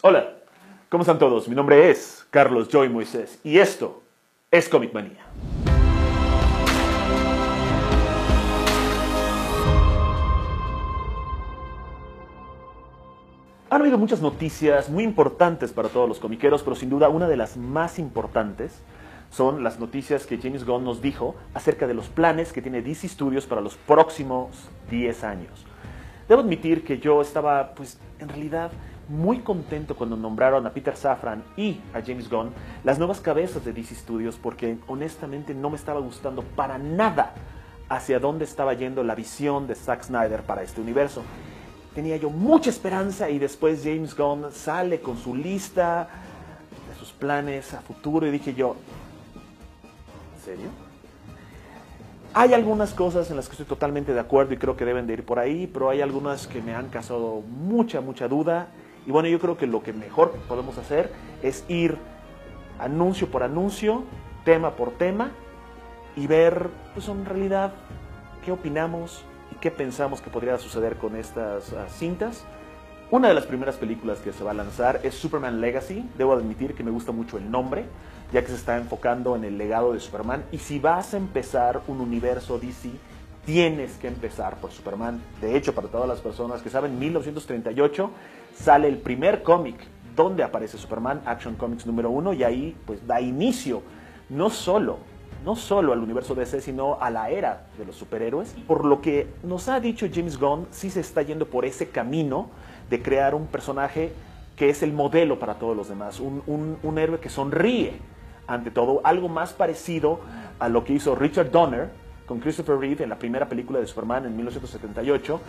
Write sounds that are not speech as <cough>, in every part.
Hola, ¿cómo están todos? Mi nombre es Carlos Joy Moisés y esto es Comic Manía. Han habido muchas noticias muy importantes para todos los comiqueros, pero sin duda una de las más importantes son las noticias que James Gunn nos dijo acerca de los planes que tiene DC Studios para los próximos 10 años. Debo admitir que yo estaba, pues, en realidad muy contento cuando nombraron a Peter Safran y a James Gunn las nuevas cabezas de DC Studios porque honestamente no me estaba gustando para nada hacia dónde estaba yendo la visión de Zack Snyder para este universo. Tenía yo mucha esperanza y después James Gunn sale con su lista de sus planes a futuro y dije yo, ¿en serio? Hay algunas cosas en las que estoy totalmente de acuerdo y creo que deben de ir por ahí, pero hay algunas que me han causado mucha, mucha duda. Y bueno, yo creo que lo que mejor podemos hacer es ir anuncio por anuncio, tema por tema, y ver, pues en realidad, qué opinamos y qué pensamos que podría suceder con estas uh, cintas. Una de las primeras películas que se va a lanzar es Superman Legacy. Debo admitir que me gusta mucho el nombre, ya que se está enfocando en el legado de Superman. Y si vas a empezar un universo DC, tienes que empezar por Superman. De hecho, para todas las personas que saben, 1938 sale el primer cómic donde aparece Superman, Action Comics número uno, y ahí pues da inicio no solo, no solo al universo DC, sino a la era de los superhéroes. Por lo que nos ha dicho James Gunn, sí se está yendo por ese camino de crear un personaje que es el modelo para todos los demás, un, un, un héroe que sonríe ante todo, algo más parecido a lo que hizo Richard Donner con Christopher Reeve en la primera película de Superman en 1978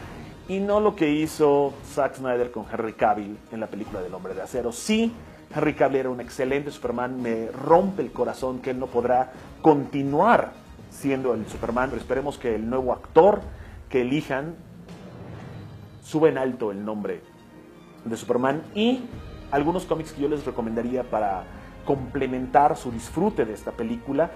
y no lo que hizo Zack Snyder con Henry Cavill en la película del Hombre de Acero. Sí, Henry Cavill era un excelente Superman, me rompe el corazón que él no podrá continuar siendo el Superman, pero esperemos que el nuevo actor que elijan suba en alto el nombre de Superman y algunos cómics que yo les recomendaría para complementar su disfrute de esta película.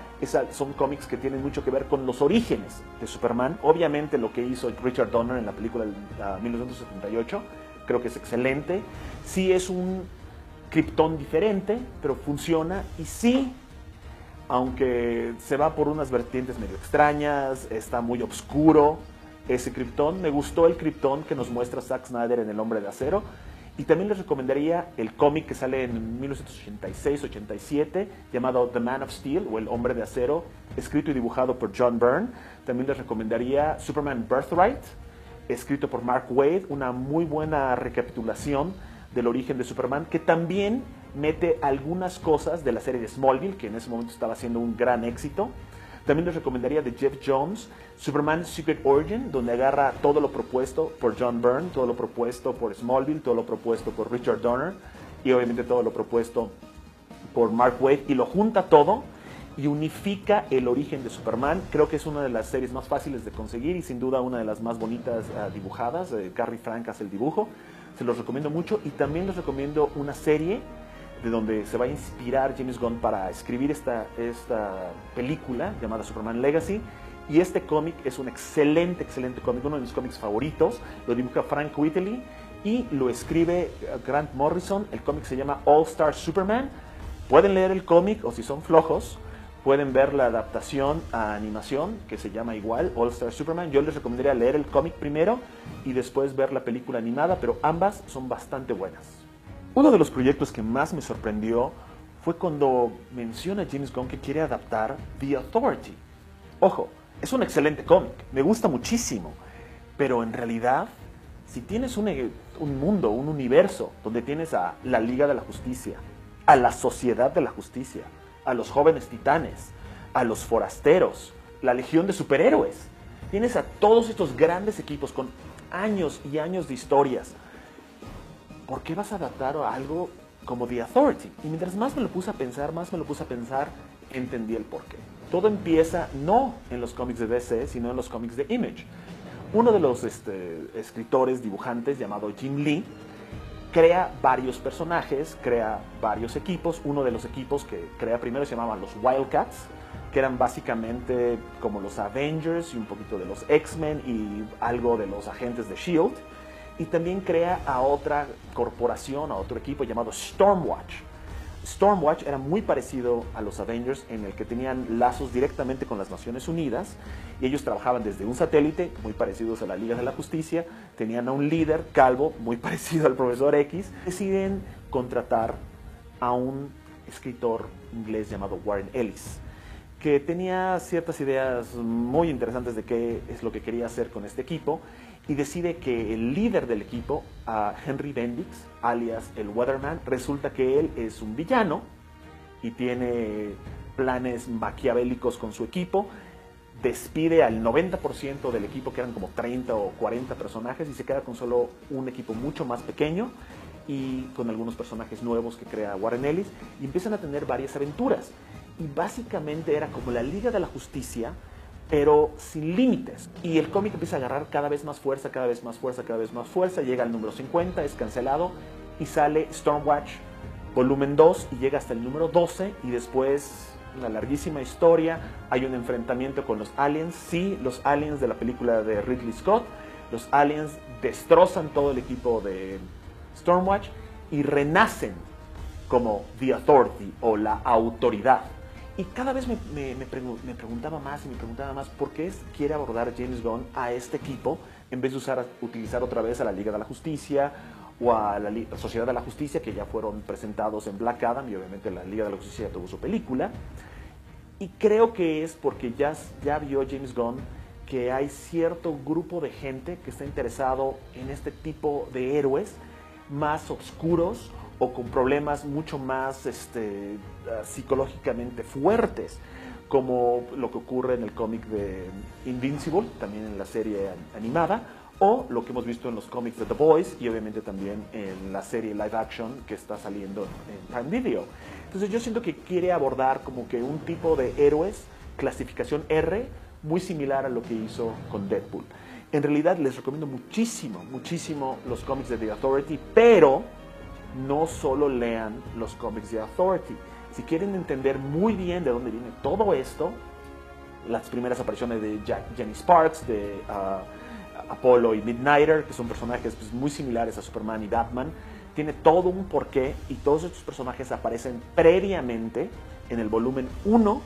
Son cómics que tienen mucho que ver con los orígenes de Superman. Obviamente lo que hizo Richard Donner en la película de uh, 1978 creo que es excelente. Sí es un Krypton diferente, pero funciona. Y sí, aunque se va por unas vertientes medio extrañas, está muy oscuro ese Krypton. Me gustó el Krypton que nos muestra Zack Snyder en El Hombre de Acero. Y también les recomendaría el cómic que sale en 1986-87 llamado The Man of Steel o El Hombre de Acero, escrito y dibujado por John Byrne. También les recomendaría Superman Birthright, escrito por Mark Wade, una muy buena recapitulación del origen de Superman, que también mete algunas cosas de la serie de Smallville, que en ese momento estaba siendo un gran éxito. También les recomendaría de Jeff Jones, Superman Secret Origin, donde agarra todo lo propuesto por John Byrne, todo lo propuesto por Smallville, todo lo propuesto por Richard Donner y obviamente todo lo propuesto por Mark Waid y lo junta todo y unifica el origen de Superman. Creo que es una de las series más fáciles de conseguir y sin duda una de las más bonitas uh, dibujadas. Eh, Gary Frank hace el dibujo. Se los recomiendo mucho y también les recomiendo una serie de donde se va a inspirar James Gunn para escribir esta, esta película llamada Superman Legacy. Y este cómic es un excelente, excelente cómic, uno de mis cómics favoritos. Lo dibuja Frank Whiteley y lo escribe Grant Morrison. El cómic se llama All Star Superman. Pueden leer el cómic o si son flojos, pueden ver la adaptación a animación que se llama igual, All Star Superman. Yo les recomendaría leer el cómic primero y después ver la película animada, pero ambas son bastante buenas. Uno de los proyectos que más me sorprendió fue cuando menciona James Gunn que quiere adaptar The Authority. Ojo, es un excelente cómic, me gusta muchísimo, pero en realidad, si tienes un, un, mundo, un universo, donde tienes a la Liga de la Justicia, a la Sociedad de la Justicia, a los jóvenes titanes, a los forasteros, la Legión de Superhéroes, tienes a todos estos grandes equipos con años y años de historias, ¿por qué vas a adaptar algo como The Authority? Y mientras más me lo puse a pensar, más me lo puse a pensar, entendí el porqué. Todo empieza no en los cómics de DC, sino en los cómics de Image. Uno de los este, escritores, dibujantes, llamado Jim Lee, crea varios personajes, crea varios equipos. Uno de los equipos que crea primero se llamaban los Wildcats, que eran básicamente como los Avengers y un poquito de los X-Men y algo de los agentes de Shield y también crea a otra corporación, a otro equipo llamado Stormwatch. Stormwatch era muy parecido a los Avengers en el que tenían lazos directamente con las Naciones Unidas y ellos trabajaban desde un satélite, muy parecidos a la Liga de la Justicia, tenían a un líder calvo, muy <laughs> parecido al profesor X, deciden contratar a un escritor inglés llamado Warren Ellis que tenía ciertas ideas muy interesantes de qué es lo que quería hacer con este equipo y decide que el líder del equipo, Henry Bendix, alias el Weatherman, resulta que él es un villano y tiene planes maquiavélicos con su equipo, despide al 90% del equipo, que eran como 30 o 40 personajes, y se queda con solo un equipo mucho más pequeño y con algunos personajes nuevos que crea Warren Ellis, y empiezan a tener varias aventuras. Y básicamente era como la Liga de la Justicia, pero sin límites. Y el cómic empieza a agarrar cada vez más fuerza, cada vez más fuerza, cada vez más fuerza, llega al número 50, es cancelado y sale Stormwatch volumen 2 y llega hasta el número 12 y después una larguísima historia, hay un enfrentamiento con los aliens, sí, los aliens de la película de Ridley Scott, los aliens destrozan todo el equipo de Stormwatch y renacen como The Authority o la autoridad. Y cada vez me, me, preguntaba más y me preguntaba más por qué quiere abordar James Gunn a este equipo en vez de usar, utilizar otra vez a la Liga de la Justicia o a la, Sociedad de la Justicia, que ya fueron presentados en Black Adam y obviamente la Liga de la Justicia tuvo su película. Y creo que es porque ya, ya vio James Gunn que hay cierto grupo de gente que está interesado en este tipo de héroes más oscuros o con problemas mucho más este, ah, psicológicamente fuertes, como lo que ocurre en el cómic de Invincible, también en la serie animada, o lo que hemos visto en los cómics de The Boys y obviamente también en la serie live action que está saliendo en Prime Video. Entonces yo siento que quiere abordar como que un tipo de héroes, clasificación R, muy similar a lo que hizo con Deadpool. En realidad les recomiendo muchísimo, muchísimo los cómics de The Authority, pero no solo lean los cómics de Authority. Si quieren entender muy bien de dónde viene todo esto, las primeras apariciones de Jenny Sparks, de uh, Apollo y Midnighter, que son personajes pues, muy similares a Superman y Batman, tiene todo un porqué y todos estos personajes aparecen previamente en el volumen 1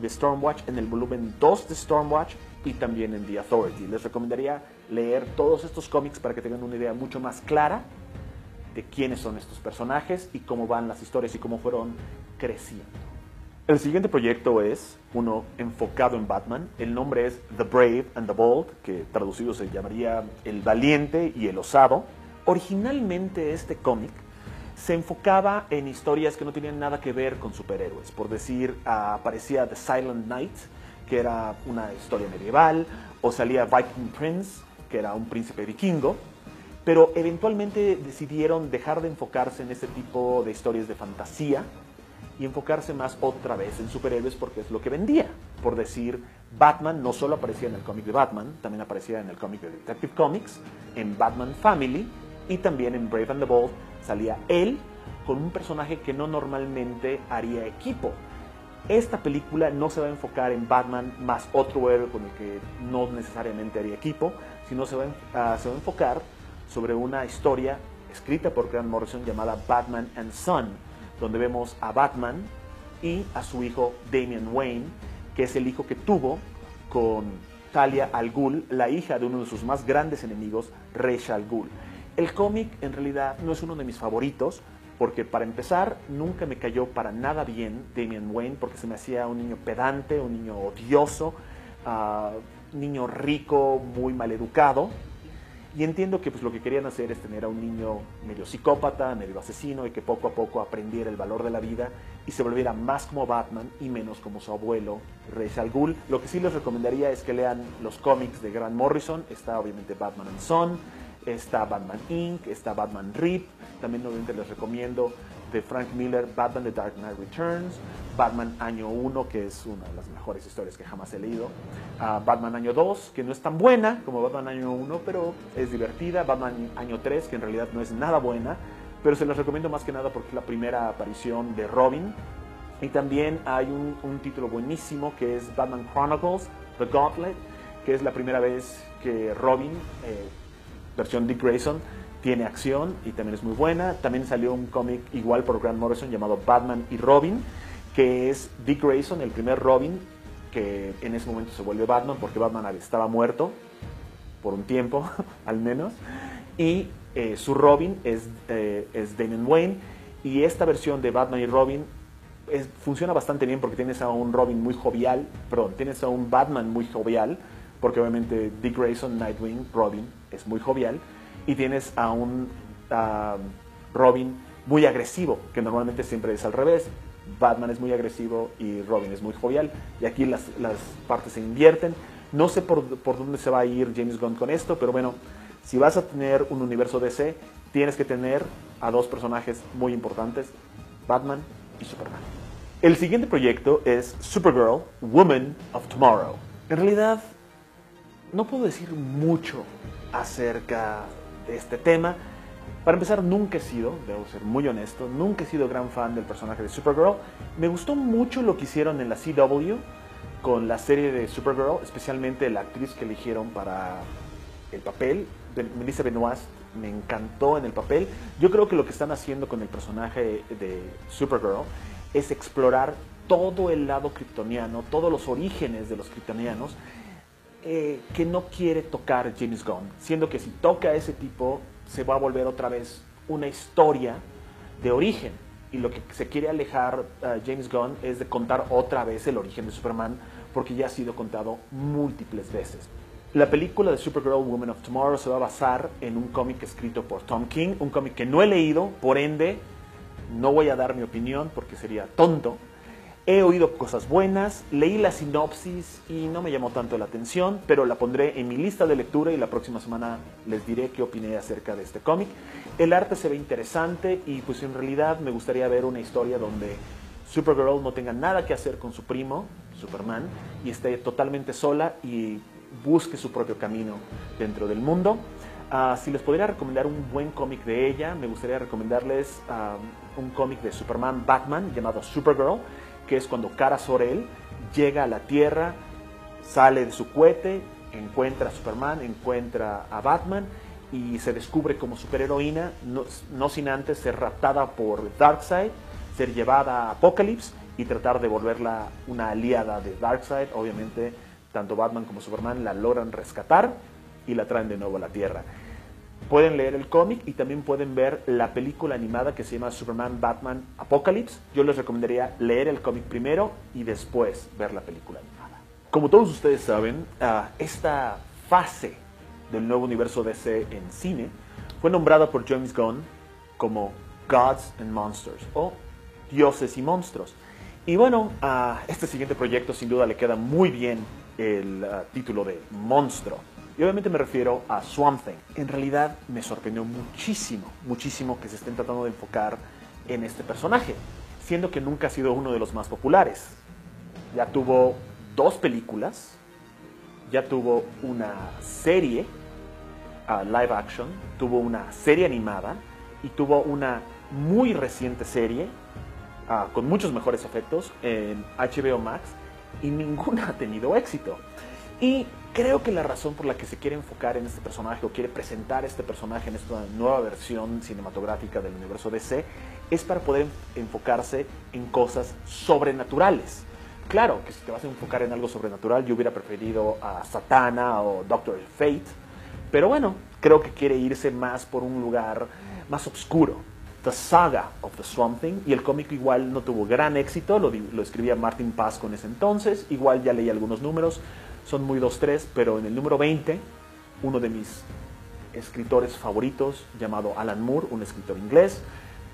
de Stormwatch, en el volumen 2 de Stormwatch y también en The Authority. Les recomendaría leer todos estos cómics para que tengan una idea mucho más clara de quiénes son estos personajes y cómo van las historias y cómo fueron creciendo. El siguiente proyecto es uno enfocado en Batman. El nombre es The Brave and the Bold, que traducido se llamaría El Valiente y el Osado. Originalmente este cómic se enfocaba en historias que no tenían nada que ver con superhéroes. Por decir, aparecía The Silent Knight, que era una historia medieval, o salía Viking Prince, que era un príncipe vikingo, pero eventualmente decidieron dejar de enfocarse en ese tipo de historias de fantasía y enfocarse más otra vez en superhéroes porque es lo que vendía. Por decir, Batman no solo aparecía en el cómic de Batman, también aparecía en el cómic de Detective Comics, en Batman Family y también en Brave and the Bold salía él con un personaje que no normalmente haría equipo. Esta película no se va a enfocar en Batman más otro héroe con el que no necesariamente haría equipo, sino se va a, se va a enfocar sobre una historia escrita por Grant Morrison llamada Batman and Son, donde vemos a Batman y a su hijo Damian Wayne, que es el hijo que tuvo con Talia al Ghul, la hija de uno de sus más grandes enemigos, Ra's al Ghul. El cómic en realidad no es uno de mis favoritos, porque para empezar nunca me cayó para nada bien Damian Wayne, porque se me hacía un niño pedante, un niño odioso, uh, niño rico, muy mal educado, y entiendo que pues, lo que querían hacer es tener a un niño medio psicópata, medio asesino, y que poco a poco aprendiera el valor de la vida y se volviera más como Batman y menos como su abuelo, Rey al. Lo que sí les recomendaría es que lean los cómics de Grant Morrison. Está obviamente Batman and Son, está Batman Inc., está Batman Rip. También obviamente les recomiendo de Frank Miller, Batman The Dark Knight Returns, Batman Año 1, que es una de las mejores historias que jamás he leído, uh, Batman Año 2, que no es tan buena como Batman Año 1, pero es divertida, Batman Año 3, que en realidad no es nada buena, pero se las recomiendo más que nada porque es la primera aparición de Robin. Y también hay un, un título buenísimo que es Batman Chronicles, The Gauntlet, que es la primera vez que Robin... Eh, versión Dick Grayson tiene acción y también es muy buena. También salió un cómic igual por Grant Morrison llamado Batman y Robin, que es Dick Grayson, el primer Robin, que en ese momento se vuelve Batman porque Batman estaba muerto por un tiempo <laughs> al menos. Y eh, su Robin es, eh, es Wayne. Y esta versión de Batman y Robin funciona bastante bien porque tienes a un Robin muy jovial, perdón, tienes a un Batman muy jovial, porque obviamente Dick Grayson, Nightwing, Robin es muy jovial, y tienes a un Robin muy agresivo, que normalmente siempre es al revés. Batman es muy agresivo y Robin es muy jovial, y aquí las, las partes se invierten. No sé por, por dónde se va a ir James Gunn con esto, pero bueno, si vas a tener un universo DC, tienes que tener a dos personajes muy importantes, Batman y Superman. El siguiente proyecto es Supergirl, Woman of Tomorrow. En realidad, no puedo decir mucho acerca de este tema. Para empezar, nunca he sido, debo ser muy honesto, nunca he sido gran fan del personaje de Supergirl. Me gustó mucho lo que hicieron en la CW con la serie de Supergirl, especialmente la actriz que eligieron para el papel, Melissa Benoist, me encantó en el papel. Yo creo que lo que están haciendo con el personaje de Supergirl es explorar todo el lado kryptoniano, todos los orígenes de los kryptonianos, eh, que no quiere tocar James Gunn, siendo que si toca a ese tipo se va a volver otra vez una historia de origen. Y lo que se quiere alejar uh, James Gunn es de contar otra vez el origen de Superman, porque ya ha sido contado múltiples veces. La película de Supergirl Woman of Tomorrow se va a basar en un cómic escrito por Tom King, un cómic que no he leído, por ende no voy a dar mi opinión porque sería tonto. He oído cosas buenas, leí la sinopsis y no me llamó tanto la atención, pero la pondré en mi lista de lectura y la próxima semana les diré qué opiné acerca de este cómic. El arte se ve interesante y pues en realidad me gustaría ver una historia donde Supergirl no tenga nada que hacer con su primo, Superman, y esté totalmente sola y busque su propio camino dentro del mundo. Ah, si les podría recomendar un buen cómic de ella, me gustaría recomendarles ah, un cómic de Superman Batman llamado Supergirl, que es cuando Kara Sorel llega a la Tierra, sale de su cohete, encuentra a Superman, encuentra a Batman y se descubre como superheroína, no, no sin antes ser raptada por Darkseid, ser llevada a Apocalypse y tratar de volverla una aliada de Darkseid, obviamente tanto Batman como Superman la logran rescatar y la traen de nuevo a la Tierra. Pueden leer el cómic y también pueden ver la película animada que se llama Superman Batman Apocalypse. Yo les recomendaría leer el cómic primero y después ver la película animada. Como todos ustedes saben, ah, esta fase del nuevo universo DC en cine fue nombrada por James Gunn como Gods and Monsters o Dioses y Monstruos. Y bueno, a este siguiente proyecto sin duda le queda muy bien el uh, título de monstruo. Y obviamente me refiero a Swamp Thing. En realidad me sorprendió muchísimo, muchísimo que se estén tratando de enfocar en este personaje, siendo que nunca ha sido uno de los más populares. Ya tuvo dos películas, ya tuvo una serie uh, live action, tuvo una serie animada y tuvo una muy reciente serie uh, con muchos mejores efectos en HBO Max y ninguna ha tenido éxito. Y creo que la razón por la que se quiere enfocar en este personaje o quiere presentar este personaje en esta nueva versión cinematográfica del universo DC es para poder enfocarse en cosas sobrenaturales. Claro que si te vas a enfocar en algo sobrenatural, yo hubiera preferido a Satana o Doctor Fate, pero bueno, creo que quiere irse más por un lugar más oscuro. The Saga of the Swamp Thing, y el cómic igual no tuvo gran éxito, lo, lo escribía Martin Paz con ese entonces, igual ya leí algunos números, son muy 2-3, pero en el número 20, uno de mis escritores favoritos, llamado Alan Moore, un escritor inglés,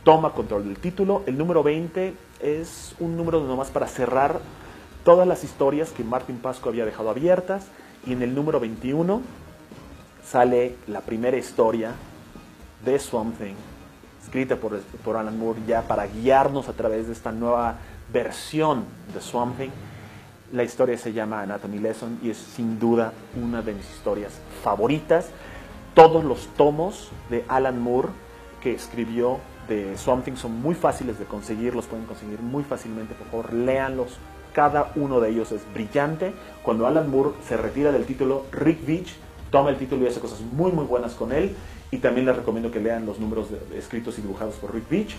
toma control del título. El número 20 es un número nomás para cerrar todas las historias que Martin Pasco había dejado abiertas, y en el número 21 sale la primera historia de Swamp Thing escrita por, por Alan Moore ya para guiarnos a través de esta nueva versión de Swamp Thing. La historia se llama Anatomy Lesson y es sin duda una de mis historias favoritas. Todos los tomos de Alan Moore que escribió de Swamp Thing son muy fáciles de conseguir, los pueden conseguir muy fácilmente, por favor, léanlos. Cada uno de ellos es brillante. Cuando Alan Moore se retira del título, Rick Veitch toma el título y hace cosas muy muy buenas con él. Y también les recomiendo que lean los números escritos y dibujados por Rick Beach.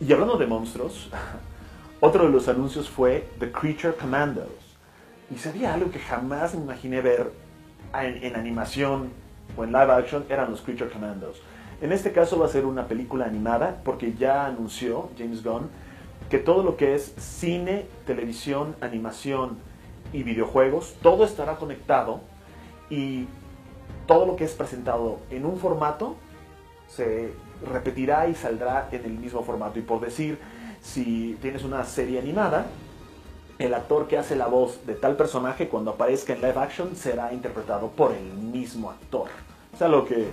Y hablando de monstruos, <laughs> otro de los anuncios fue The Creature Commandos. Y sabía algo que jamás me imaginé ver en, en animación o en live action, eran los Creature Commandos. En este caso va a ser una película animada porque ya anunció James Gunn que todo lo que es cine, televisión, animación y videojuegos, todo estará conectado y todo lo que es presentado en un formato se repetirá y saldrá en el mismo formato. Y por decir, si tienes una serie animada, el actor que hace la voz de tal personaje cuando aparezca en live action será interpretado por el mismo actor. O sea, lo que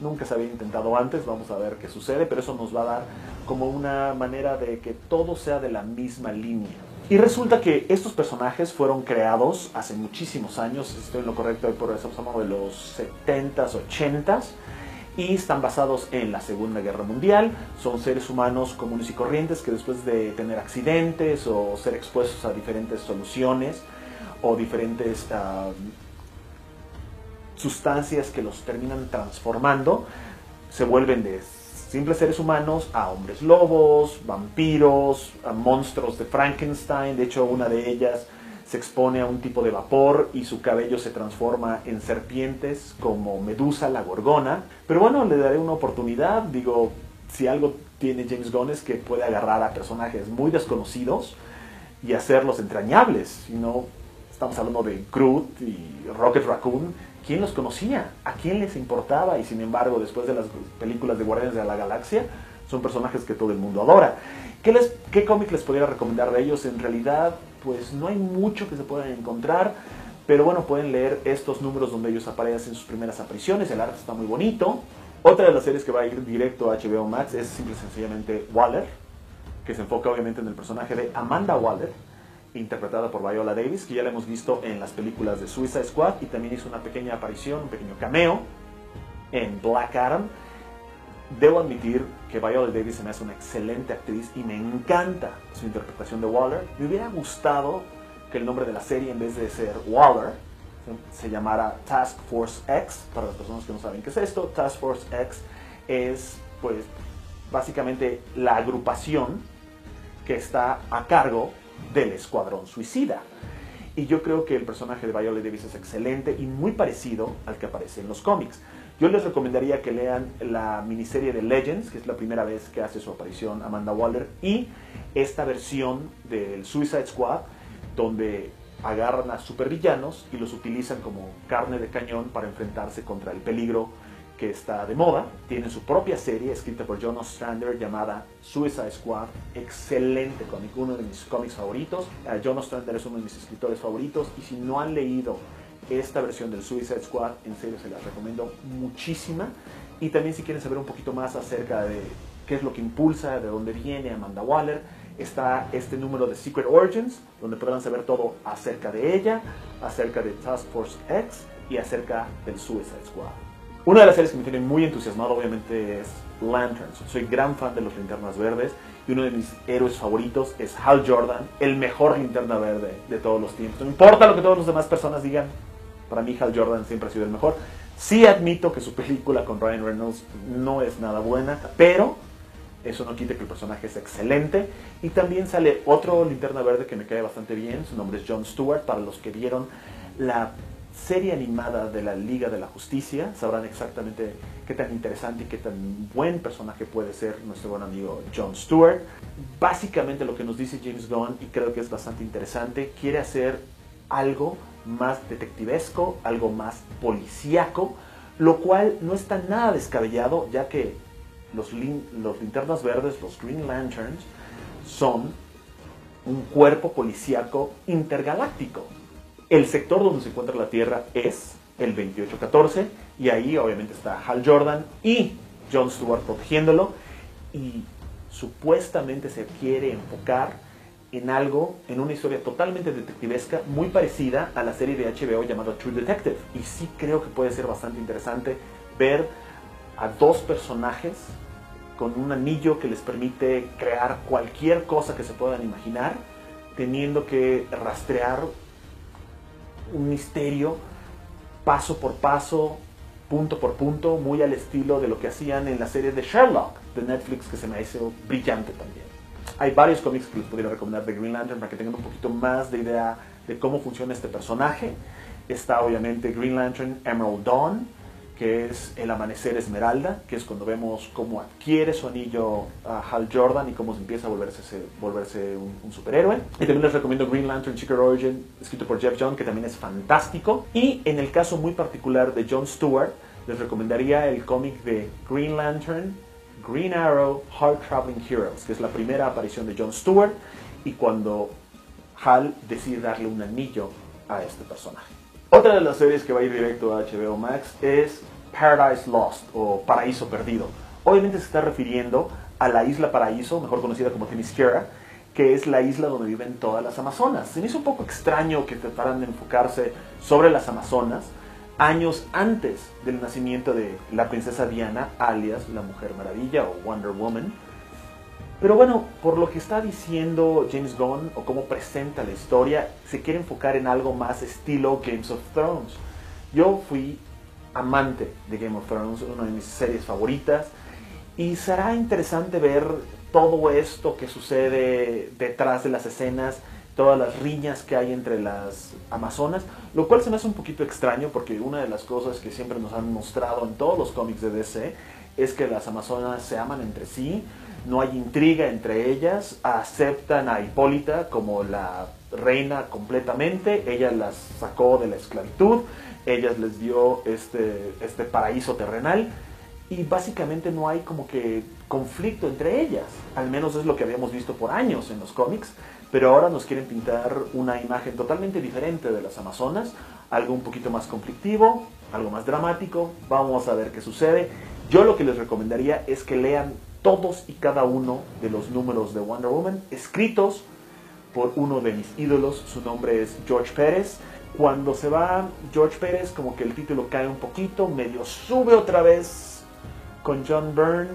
nunca se había intentado antes, vamos a ver qué sucede, pero eso nos va a dar como una manera de que todo sea de la misma línea. Y resulta que estos personajes fueron creados hace muchísimos años, estoy en lo correcto, por eso estamos de los 70s, 80s, y están basados en la Segunda Guerra Mundial. Son seres humanos comunes y corrientes que después de tener accidentes o ser expuestos a diferentes soluciones o diferentes uh, sustancias que los terminan transformando, se vuelven de simples seres humanos a hombres lobos, vampiros, a monstruos de Frankenstein. De hecho, una de ellas se expone a un tipo de vapor y su cabello se transforma en serpientes como Medusa, la gorgona. Pero bueno, le daré una oportunidad. Digo, si algo tiene James Gunn es que puede agarrar a personajes muy desconocidos y hacerlos entrañables. Si no, estamos hablando de Groot y Rocket Raccoon ¿quién los conocía? ¿A quién les importaba? Y sin embargo, después de las películas de Guardianes de la Galaxia, son personajes que todo el mundo adora. ¿Qué, les, qué cómic les podría recomendar de ellos? En realidad, pues no hay mucho que se puedan encontrar, pero bueno, pueden leer estos números donde ellos aparecen en sus primeras apariciones, el arte está muy bonito. Otra de las series que va a ir directo a HBO Max es simple y sencillamente Waller, que se enfoca obviamente en el personaje de Amanda Waller, interpretada por Viola Davis, que ya la hemos visto en las películas de Suicide Squad y también hizo una pequeña aparición, un pequeño cameo en Black Adam. Debo admitir que Viola Davis se me hace una excelente actriz y me encanta su interpretación de Waller. Me hubiera gustado que el nombre de la serie, en vez de ser Waller, se llamara Task Force X. Para las personas que no saben qué es esto, Task Force X es, pues, básicamente la agrupación que está a cargo del Escuadrón Suicida. Y yo creo que el personaje de Viola Davis es excelente y muy parecido al que aparece en los cómics. Yo les recomendaría que lean la miniserie de Legends, que es la primera vez que hace su aparición Amanda Waller, y esta versión del Suicide Squad, donde agarran a supervillanos y los utilizan como carne de cañón para enfrentarse contra el peligro que está de moda. Tiene su propia serie escrita por John Ostrander llamada Suicide Squad. Excelente cómic, uno de mis cómics favoritos. Uh, John Ostrander es uno de mis escritores favoritos y si no han leído esta versión del Suicide Squad, en serio se las recomiendo muchísima. Y también si quieren saber un poquito más acerca de qué es lo que impulsa, de dónde viene Amanda Waller, está este número de Secret Origins, donde podrán saber todo acerca de ella, acerca de Task Force X y acerca del Suicide Squad. Una de las series que me tiene muy entusiasmado obviamente es Lanterns. Soy gran fan de los linternas verdes y uno de mis héroes favoritos es Hal Jordan, el mejor linterna verde de todos los tiempos. No importa lo que todas las demás personas digan, para mí Hal Jordan siempre ha sido el mejor. Sí admito que su película con Ryan Reynolds no es nada buena, pero eso no quita que el personaje es excelente. Y también sale otro linterna verde que me cae bastante bien, su nombre es John Stewart, para los que vieron la serie animada de la Liga de la Justicia, sabrán exactamente qué tan interesante y qué tan buen personaje puede ser nuestro buen amigo Jon Stewart. Básicamente lo que nos dice James Gunn, y creo que es bastante interesante, quiere hacer algo más detectivesco, algo más policíaco, lo cual no está nada descabellado, ya que los, los linternas verdes, los Green Lanterns, son un cuerpo policíaco intergaláctico. El sector donde se encuentra la Tierra es el 2814 y ahí obviamente está Hal Jordan y Jon Stewart protegiéndolo y supuestamente se quiere enfocar en algo, en una historia totalmente detectivesca, muy parecida a la serie de HBO llamada True Detective. Y sí creo que puede ser bastante interesante ver a dos personajes con un anillo que les permite crear cualquier cosa que se puedan imaginar, teniendo que rastrear un misterio paso por paso, punto por punto, muy al estilo de lo que hacían en la serie de Sherlock de Netflix, que se me hizo brillante también. Hay varios cómics que les podría recomendar de Green Lantern para que tengan un poquito más de idea de cómo funciona este personaje. Está obviamente Green Lantern Emerald Dawn, que es el amanecer esmeralda, que es cuando vemos cómo adquiere su anillo a Hal Jordan y cómo empieza a volverse, volverse un, superhéroe. Y también les recomiendo Green Lantern Secret Origin, escrito por Jeff John, que también es fantástico. Y en el caso muy particular de John Stewart, les recomendaría el cómic de Green Lantern, Green Arrow, Heart Traveling Heroes, que es la primera aparición de John Stewart y cuando Hal decide darle un anillo a este personaje. Otra de las series que va a ir directo a HBO Max es Paradise Lost o Paraíso Perdido. Obviamente se está refiriendo a la isla Paraíso, mejor conocida como Themyscira, que es la isla donde viven todas las Amazonas. Se me hizo un poco extraño que trataran de enfocarse sobre las Amazonas años antes del nacimiento de la princesa Diana, alias la Mujer Maravilla o Wonder Woman pero bueno, por lo que está diciendo James Gunn o cómo presenta la historia, se quiere enfocar en algo más estilo Games of Thrones. Yo fui amante de Game of Thrones, una de mis series favoritas, y será interesante ver todo esto que sucede detrás de las escenas, todas las riñas que hay entre las amazonas, lo cual se me hace un poquito extraño porque una de las cosas que siempre nos han mostrado en todos los cómics de DC es que las amazonas se aman entre sí, no hay intriga entre ellas, aceptan a Hipólita como la reina completamente, ella las sacó de la esclavitud, ellas les dio este, este paraíso terrenal y básicamente no hay como que conflicto entre ellas, al menos es lo que habíamos visto por años en los cómics, pero ahora nos quieren pintar una imagen totalmente diferente de las Amazonas, algo un poquito más conflictivo, algo más dramático, vamos a ver qué sucede. Yo lo que les recomendaría es que lean todos y cada uno de los números de Wonder Woman, escritos por uno de mis ídolos, su nombre es George Pérez. Cuando se va George Pérez, como que el título cae un poquito, medio sube otra vez con John Byrne.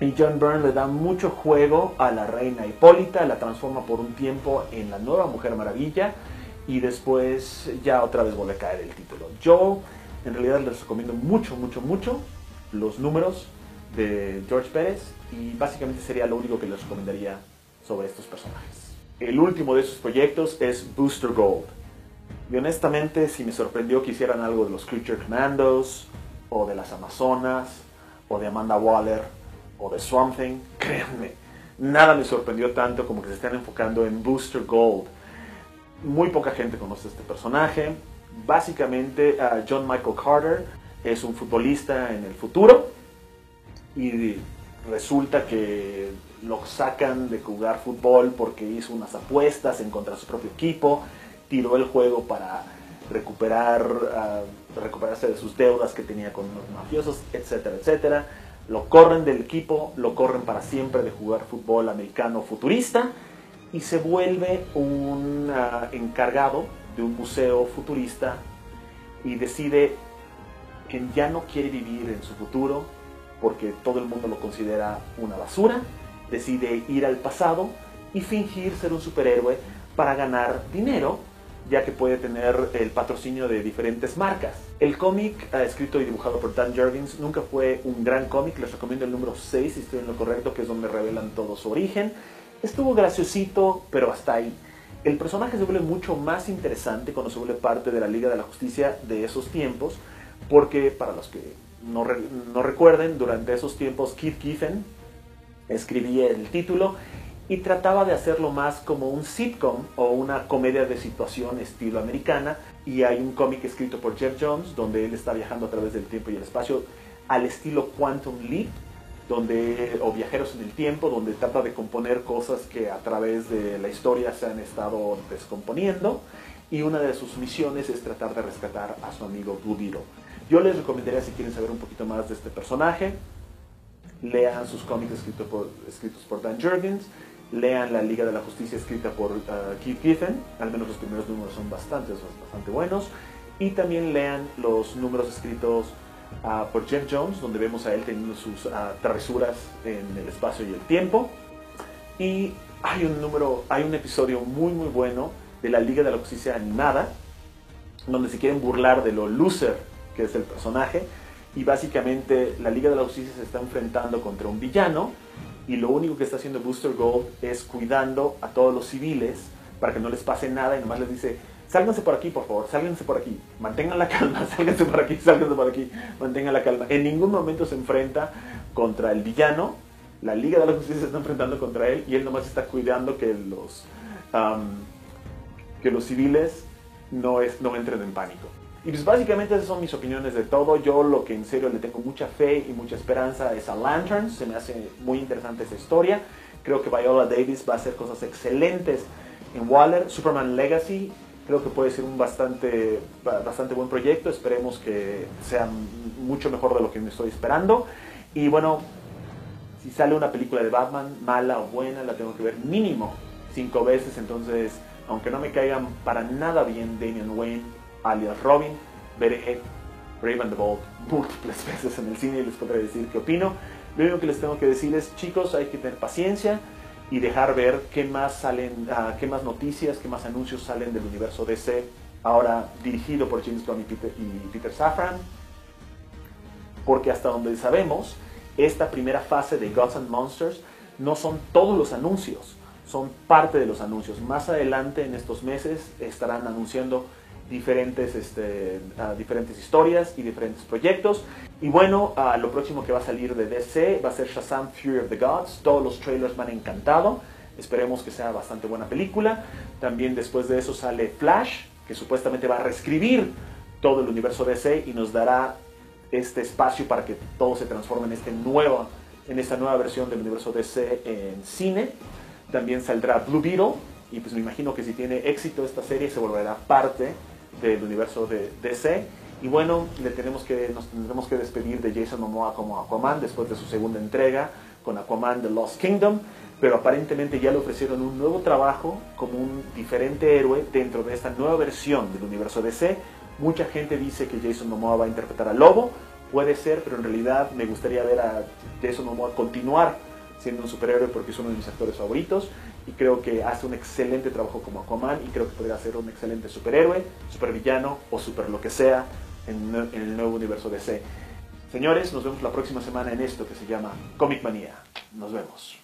Y John Byrne le da mucho juego a la reina Hipólita, la transforma por un tiempo en la nueva Mujer Maravilla y después ya otra vez vuelve a caer el título. Yo en realidad les recomiendo mucho, mucho, mucho los números de George Pérez y básicamente sería lo único que les recomendaría sobre estos personajes. El último de esos proyectos es Booster Gold. Y honestamente, si me sorprendió que hicieran algo de los Creature Commandos, o de las Amazonas, o de Amanda Waller, o de Swamp Thing, <laughs> créanme, nada me sorprendió tanto como que se están enfocando en Booster Gold. Muy poca gente conoce este personaje. Básicamente, John Michael Carter es un futbolista en el futuro y resulta que lo sacan de jugar fútbol porque hizo unas apuestas en contra de su propio equipo, tiró el juego para recuperar, uh, recuperarse de sus deudas que tenía con los mafiosos, etcétera, etcétera. Lo corren del equipo, lo corren para siempre de jugar fútbol americano futurista y se vuelve un ah, encargado de un museo futurista y decide que ya no quiere vivir en su futuro, porque todo el mundo lo considera una basura, decide ir al pasado y fingir ser un superhéroe para ganar dinero, ya que puede tener el patrocinio de diferentes marcas. El cómic, eh, escrito y dibujado por Dan Jurgens, nunca fue un gran cómic, les recomiendo el número 6 si estoy en lo correcto, que es donde revelan todo su origen. Estuvo graciosito, pero hasta ahí. El personaje se vuelve mucho más interesante cuando se vuelve parte de la Liga de la Justicia de esos tiempos, porque para los que no, recuerden, durante esos tiempos Keith Giffen escribía el título y trataba de hacerlo más como un sitcom o una comedia de situación estilo americana. Y hay un cómic escrito por Jeff Jones donde él está viajando a través del tiempo y el espacio al estilo Quantum Leap, donde, o viajeros en el tiempo, donde trata de componer cosas que a través de la historia se han estado descomponiendo. Y una de sus misiones es tratar de rescatar a su amigo Blue yo les recomendaría, si quieren saber un poquito más de este personaje, lean sus cómics escritos por, escritos por Dan Jurgens, lean La Liga de la Justicia escrita por uh, Keith Giffen, al menos los primeros números son bastante, bastante buenos, y también lean los números escritos uh, por Jeff Jones, donde vemos a él teniendo sus uh, travesuras en el espacio y el tiempo. Y hay un número, hay un episodio muy muy bueno de la Liga de la Justicia animada, donde se quieren burlar de lo loser que es el personaje. Y básicamente la Liga de la Justicia se está enfrentando contra un villano y lo único que está haciendo Booster Gold es cuidando a todos los civiles para que no les pase nada y nomás les dice, sálganse por aquí, por favor, sálganse por aquí, mantengan la calma, <laughs> sálganse por aquí, sálganse por aquí, mantengan la calma. En ningún momento se enfrenta contra el villano, la Liga de la Justicia se está enfrentando contra él y él nomás está cuidando que los, que los civiles no, es, no entren en pánico. Y pues básicamente esas son mis opiniones de todo. Yo lo que en serio le tengo mucha fe y mucha esperanza es a Lanterns. Se me hace muy interesante esa historia. Creo que Viola Davis va a hacer cosas excelentes en Waller. Superman Legacy creo que puede ser un bastante, bastante buen proyecto. Esperemos que sea mucho mejor de lo que me estoy esperando. Y bueno, si sale una película de Batman, mala o buena, la tengo que ver mínimo cinco veces. Entonces, aunque no me caigan para nada bien Damian Wayne, alias Robin, veré Raven the Bolt múltiples <laughs> veces en el cine y les podré decir qué opino. Lo único que les tengo que decir es, chicos, hay que tener paciencia y dejar ver qué más salen, uh, qué más noticias, qué más anuncios salen del universo DC, ahora dirigido por James Gunn y Peter, y Peter Safran, porque hasta donde sabemos, esta primera fase de Gods and Monsters no son todos los anuncios, son parte de los anuncios. Más adelante en estos meses estarán anunciando diferentes, este, uh, diferentes historias y diferentes proyectos. Y bueno, uh, lo próximo que va a salir de DC va a ser Shazam Fury of the Gods. Todos los trailers me han encantado. Esperemos que sea bastante buena película. También después de eso sale Flash, que supuestamente va a reescribir todo el universo DC y nos dará este espacio para que todo se transforme en, este nuevo, en esta nueva versión del universo DC en cine. También saldrá Blue Beetle y pues me imagino que si tiene éxito esta serie se volverá parte del universo de DC. Y bueno, le tenemos que, nos tendremos que despedir de Jason Momoa como Aquaman después de su segunda entrega con Aquaman The Lost Kingdom, pero aparentemente ya le ofrecieron un nuevo trabajo como un diferente héroe dentro de esta nueva versión del universo DC. Mucha gente dice que Jason Momoa va a interpretar a Lobo, puede ser, pero en realidad me gustaría ver a Jason Momoa continuar siendo un superhéroe porque es uno de mis actores favoritos y creo que hace un excelente trabajo como Aquaman y creo que podría ser un excelente superhéroe, supervillano o super lo que sea en, en el nuevo universo DC. Señores, nos vemos la próxima semana en esto que se llama Comic Manía. Nos vemos.